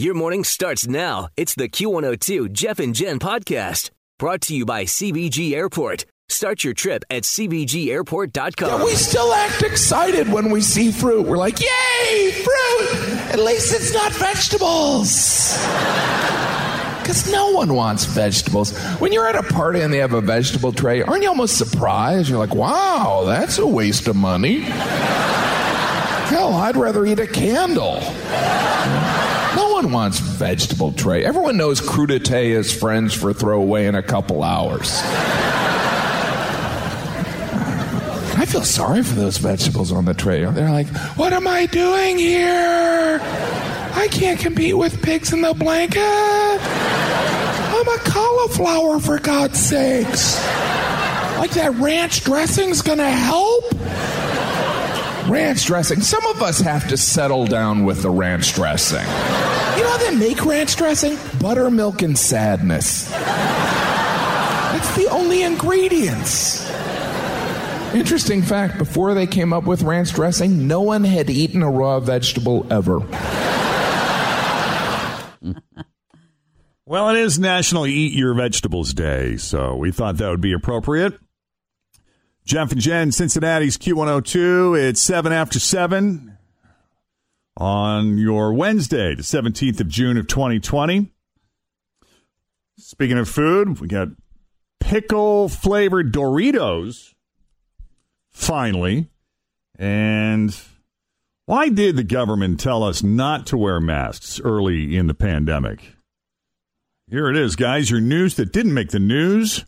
Your morning starts now. It's the Q102 Jeff and Jen podcast brought to you by CVG Airport. Start your trip at CVGAirport.com. Yeah, we still act excited when we see fruit. We're like, yay, fruit! At least it's not vegetables. Because no one wants vegetables. When you're at a party and they have a vegetable tray, aren't you almost surprised? You're like, wow, that's a waste of money. Hell, I'd rather eat a candle. One wants vegetable tray. Everyone knows crudité is friends for throwaway in a couple hours. I feel sorry for those vegetables on the tray. They're like, what am I doing here? I can't compete with pigs in the blanket. I'm a cauliflower, for God's sakes. Like that ranch dressing's gonna help? Ranch dressing. Some of us have to settle down with the ranch dressing. You know how they make ranch dressing? Buttermilk and sadness. That's the only ingredients. Interesting fact before they came up with ranch dressing, no one had eaten a raw vegetable ever. Well, it is National Eat Your Vegetables Day, so we thought that would be appropriate. Jeff and Jen, Cincinnati's Q102. It's 7 after 7 on your Wednesday, the 17th of June of 2020. Speaking of food, we got pickle flavored Doritos finally. And why did the government tell us not to wear masks early in the pandemic? Here it is, guys. Your news that didn't make the news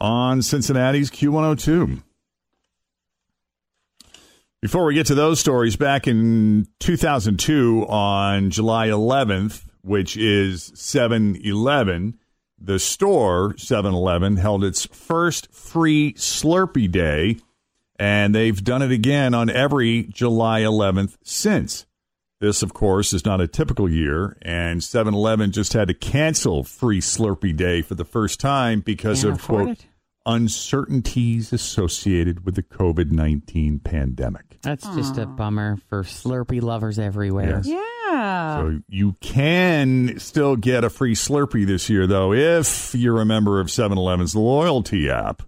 on Cincinnati's Q102. Before we get to those stories, back in 2002 on July 11th, which is 7 11, the store 7 Eleven held its first free Slurpee Day, and they've done it again on every July 11th since. This, of course, is not a typical year, and 7 Eleven just had to cancel Free Slurpee Day for the first time because Can't of, quote, it. Uncertainties associated with the COVID 19 pandemic. That's just a bummer for Slurpee lovers everywhere. Yes. Yeah. So you can still get a free Slurpee this year, though, if you're a member of 7 Eleven's loyalty app.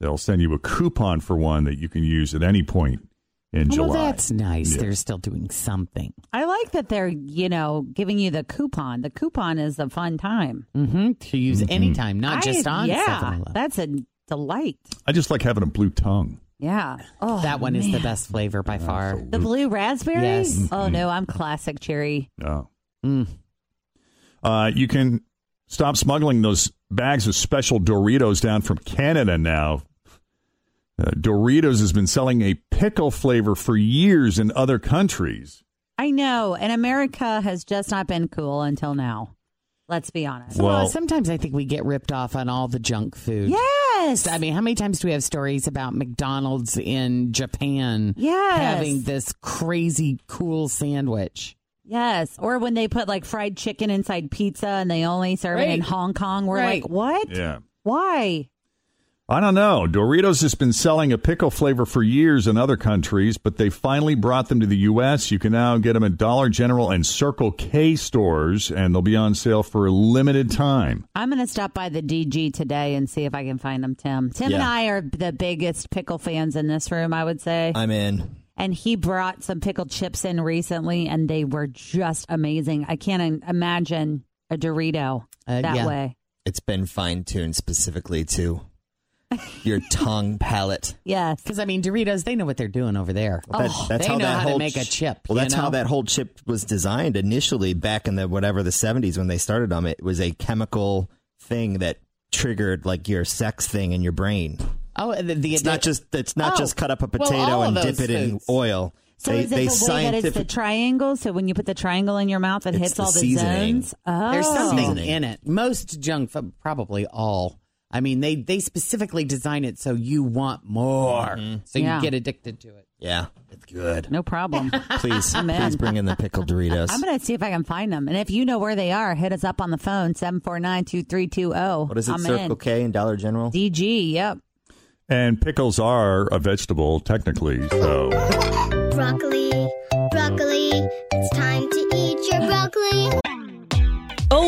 They'll send you a coupon for one that you can use at any point in Well, July. that's nice. Yeah. They're still doing something. I like that they're, you know, giving you the coupon. The coupon is a fun time. hmm To use anytime, not just on Yeah, 7-Eleven. that's a delight. I just like having a blue tongue. Yeah. Oh, that one is the best flavor by far. The blue raspberry? Yes. Oh, no, I'm classic cherry. Oh. Mm. Uh, you can stop smuggling those bags of special Doritos down from Canada now. Uh, Doritos has been selling a pickle flavor for years in other countries. I know. And America has just not been cool until now. Let's be honest. Well, Well- sometimes I think we get ripped off on all the junk food. Yes. I mean, how many times do we have stories about McDonald's in Japan Yes. having this crazy cool sandwich? Yes. Or when they put like fried chicken inside pizza and they only serve it in Hong Kong. We're Right. like, what? Yeah. Why? I don't know. Doritos has been selling a pickle flavor for years in other countries, but they finally brought them to the U.S. You can now get them at Dollar General and Circle K stores, and they'll be on sale for a limited time. I'm going to stop by the DG today and see if I can find them, Tim. Tim and I are the biggest pickle fans in this room, I would say. I'm in. and he brought some pickled chips in recently, and they were just amazing. I can't imagine a Dorito. Uh, that yeah. way. It's been fine tuned specifically to your tongue palate. Yes. Because I mean, Doritos, they know what they're doing over there. That- Oh, that's they how know that how whole to make a chip. Well, you that's how that whole chip was designed initially back in the whatever the 70s when they started them. It was a chemical thing that triggered like your sex thing in your brain. Oh, the, the, It's not just it's not Oh, just cut up a potato all of and those dip it in oil. So they is it they the way that it's the triangle? So when you put the triangle in your mouth, it It's hits the all the seasoning. zones. Oh. There's something Seasoning. in it. Most junk food, probably all. I mean, they they specifically design it so you want more, Mm-hmm. so you get addicted to it. yeah, it's good. No problem. Please, I'm in. please bring in the pickled Doritos. I'm going to see if I can find them. And if you know where they are, hit us up on the phone, 749-2320. what is it? I'm Circle in. K and Dollar General. DG, yep. And pickles are a vegetable, technically. So Broccoli, broccoli,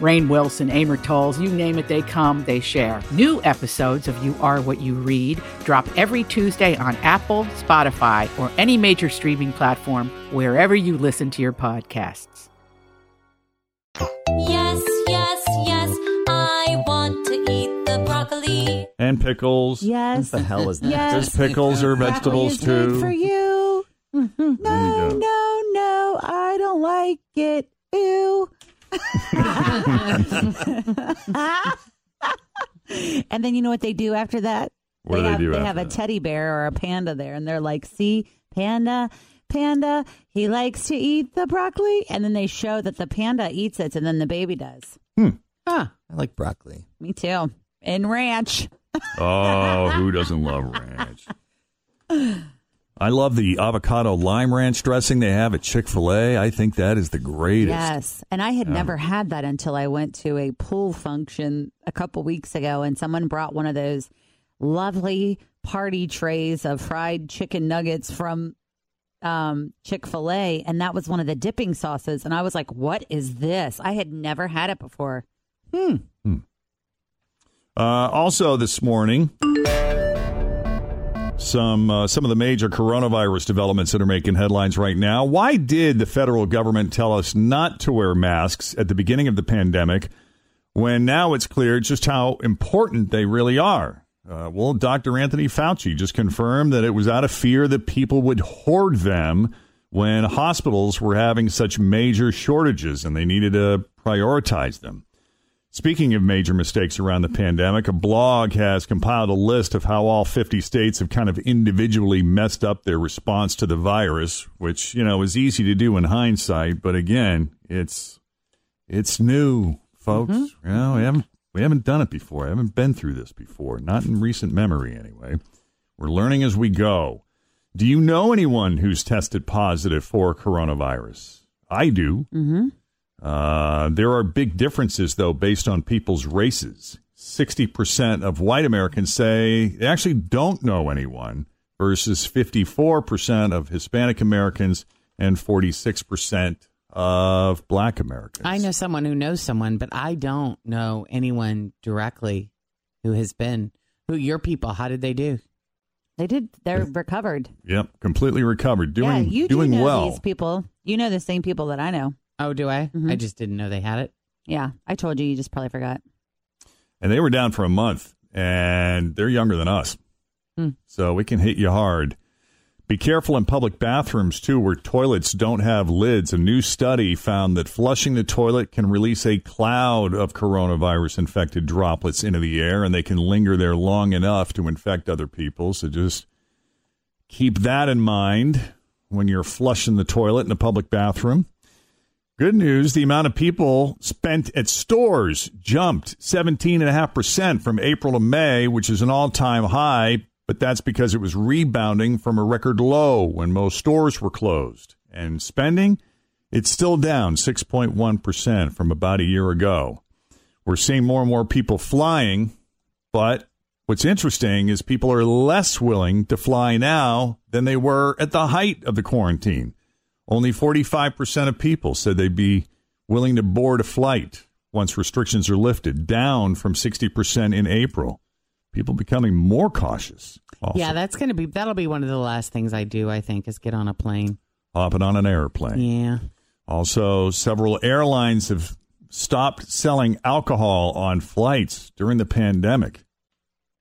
Rainn Wilson, Amor Towles, you name it, they come, they share. New episodes of You Are What You Read drop every Tuesday on Apple, Spotify, or any major streaming platform wherever you listen to your podcasts. Yes, yes, yes, I want to eat the broccoli. and pickles. Yes. What the hell is that? Yes. Because pickles or vegetables is too. for you. No, go. no, no, I don't like it. Ew. and then you know what they do after that? What do they have, do They after have a that? teddy bear or a panda there, and they're like, "See, panda, panda, he likes to eat the broccoli." And then they show that the panda eats it, and then the baby does. Hmm. Huh. I like broccoli. Me too. And ranch. Oh, who doesn't love ranch? I love the avocado lime ranch dressing they have at Chick fil A. I think that is the greatest. Yes. And I had never had that until I went to a pool function a couple weeks ago and someone brought one of those lovely party trays of fried chicken nuggets from um, Chick fil A. And that was one of the dipping sauces. And I was like, what is this? I had never had it before. Uh, also, this morning, some uh, some of the major coronavirus developments that are making headlines right now. Why did the federal government tell us not to wear masks at the beginning of the pandemic, when now it's clear just how important they really are? Uh, well, Dr. Anthony Fauci just confirmed that it was out of fear that people would hoard them when hospitals were having such major shortages and they needed to prioritize them. Speaking of major mistakes around the pandemic, a blog has compiled a list of how all 50 states have kind of individually messed up their response to the virus, which, you know, is easy to do in hindsight, but again, it's it's new, folks. You know, we haven't we haven't done it before. I haven't been through this before, not in recent memory anyway. We're learning as we go. Do you know anyone who's tested positive for coronavirus? I do. Mm-hmm. Uh, there are big differences, though, based on people's races. 60% of white Americans say they actually don't know anyone, versus 54% of Hispanic Americans and 46% of black Americans. I know someone who knows someone, but I don't know anyone directly who has been. Who your people? How did they do? They did. They're recovered. Yep, completely recovered, doing yeah, you doing do know well. these people. You know the same people that I know. Oh, do I? Mhm. I just didn't know they had it. Yeah, I told you. You just probably forgot. And they were down for a month, and they're younger than us. Hmm. So we can hit you hard. Be careful in public bathrooms, too, where toilets don't have lids. A new study found that flushing the toilet can release a cloud of coronavirus infected droplets into the air, and they can linger there long enough to infect other people. So just keep that in mind when you're flushing the toilet in a public bathroom. Good news the amount of people spent at stores jumped 17.5% from April to May, which is an all time high, but that's because it was rebounding from a record low when most stores were closed. And spending, it's still down 6.1% from about a year ago. We're seeing more and more people flying, but what's interesting is people are less willing to fly now than they were at the height of the quarantine. Only 45% of people said they'd be willing to board a flight once restrictions are lifted, down from 60% in April. People becoming more cautious. Also. Yeah, that's going to be that'll be one of the last things I do. I think is get on a plane. Hopping on an airplane. Yeah. Also, several airlines have stopped selling alcohol on flights during the pandemic.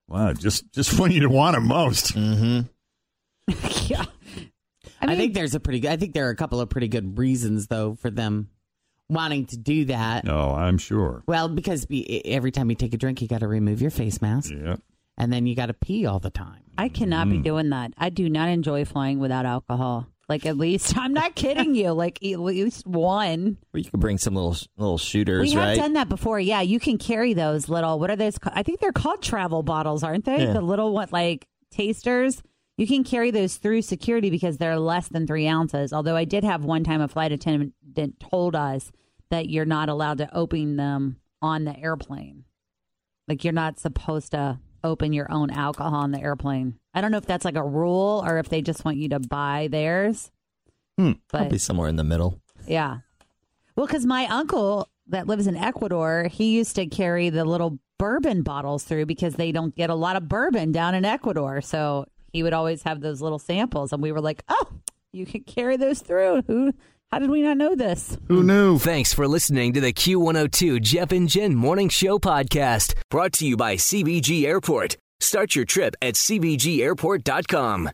Wow, just just when you want it most. Mm-hmm. yeah. I, think there's a pretty good. I think there are a couple of pretty good reasons though for them wanting to do that. No, I'm sure. Well, because be, every time you take a drink, you got to remove your face mask. Yeah. And then you got to pee all the time. I cannot be mm. doing that. I do not enjoy flying without alcohol. Like at least I'm not kidding you. Like at least one. Well, you could bring some little little shooters, We have right? done that before. Yeah, you can carry those little. What are those? I think they're called travel bottles, aren't they? Yeah. The little what like tasters. You can carry those through security because they're less than three ounces. Although I did have one time a flight attendant told us that you're not allowed to open them on the airplane. Like you're not supposed to open your own alcohol on the airplane. I don't know if that's like a rule or if they just want you to buy theirs. Hmm. But- be somewhere in the middle. Yeah. Well, because my uncle that lives in Ecuador, he used to carry the little bourbon bottles through because they don't get a lot of bourbon down in Ecuador. So he would always have those little samples. And we were like, oh, you can carry those through. Who? How did we not know this? Who knew? Thanks for listening to the Q102 Jeff and Jen Morning Show podcast, brought to you by CVG Airport. Start your trip at CVGAirport.com.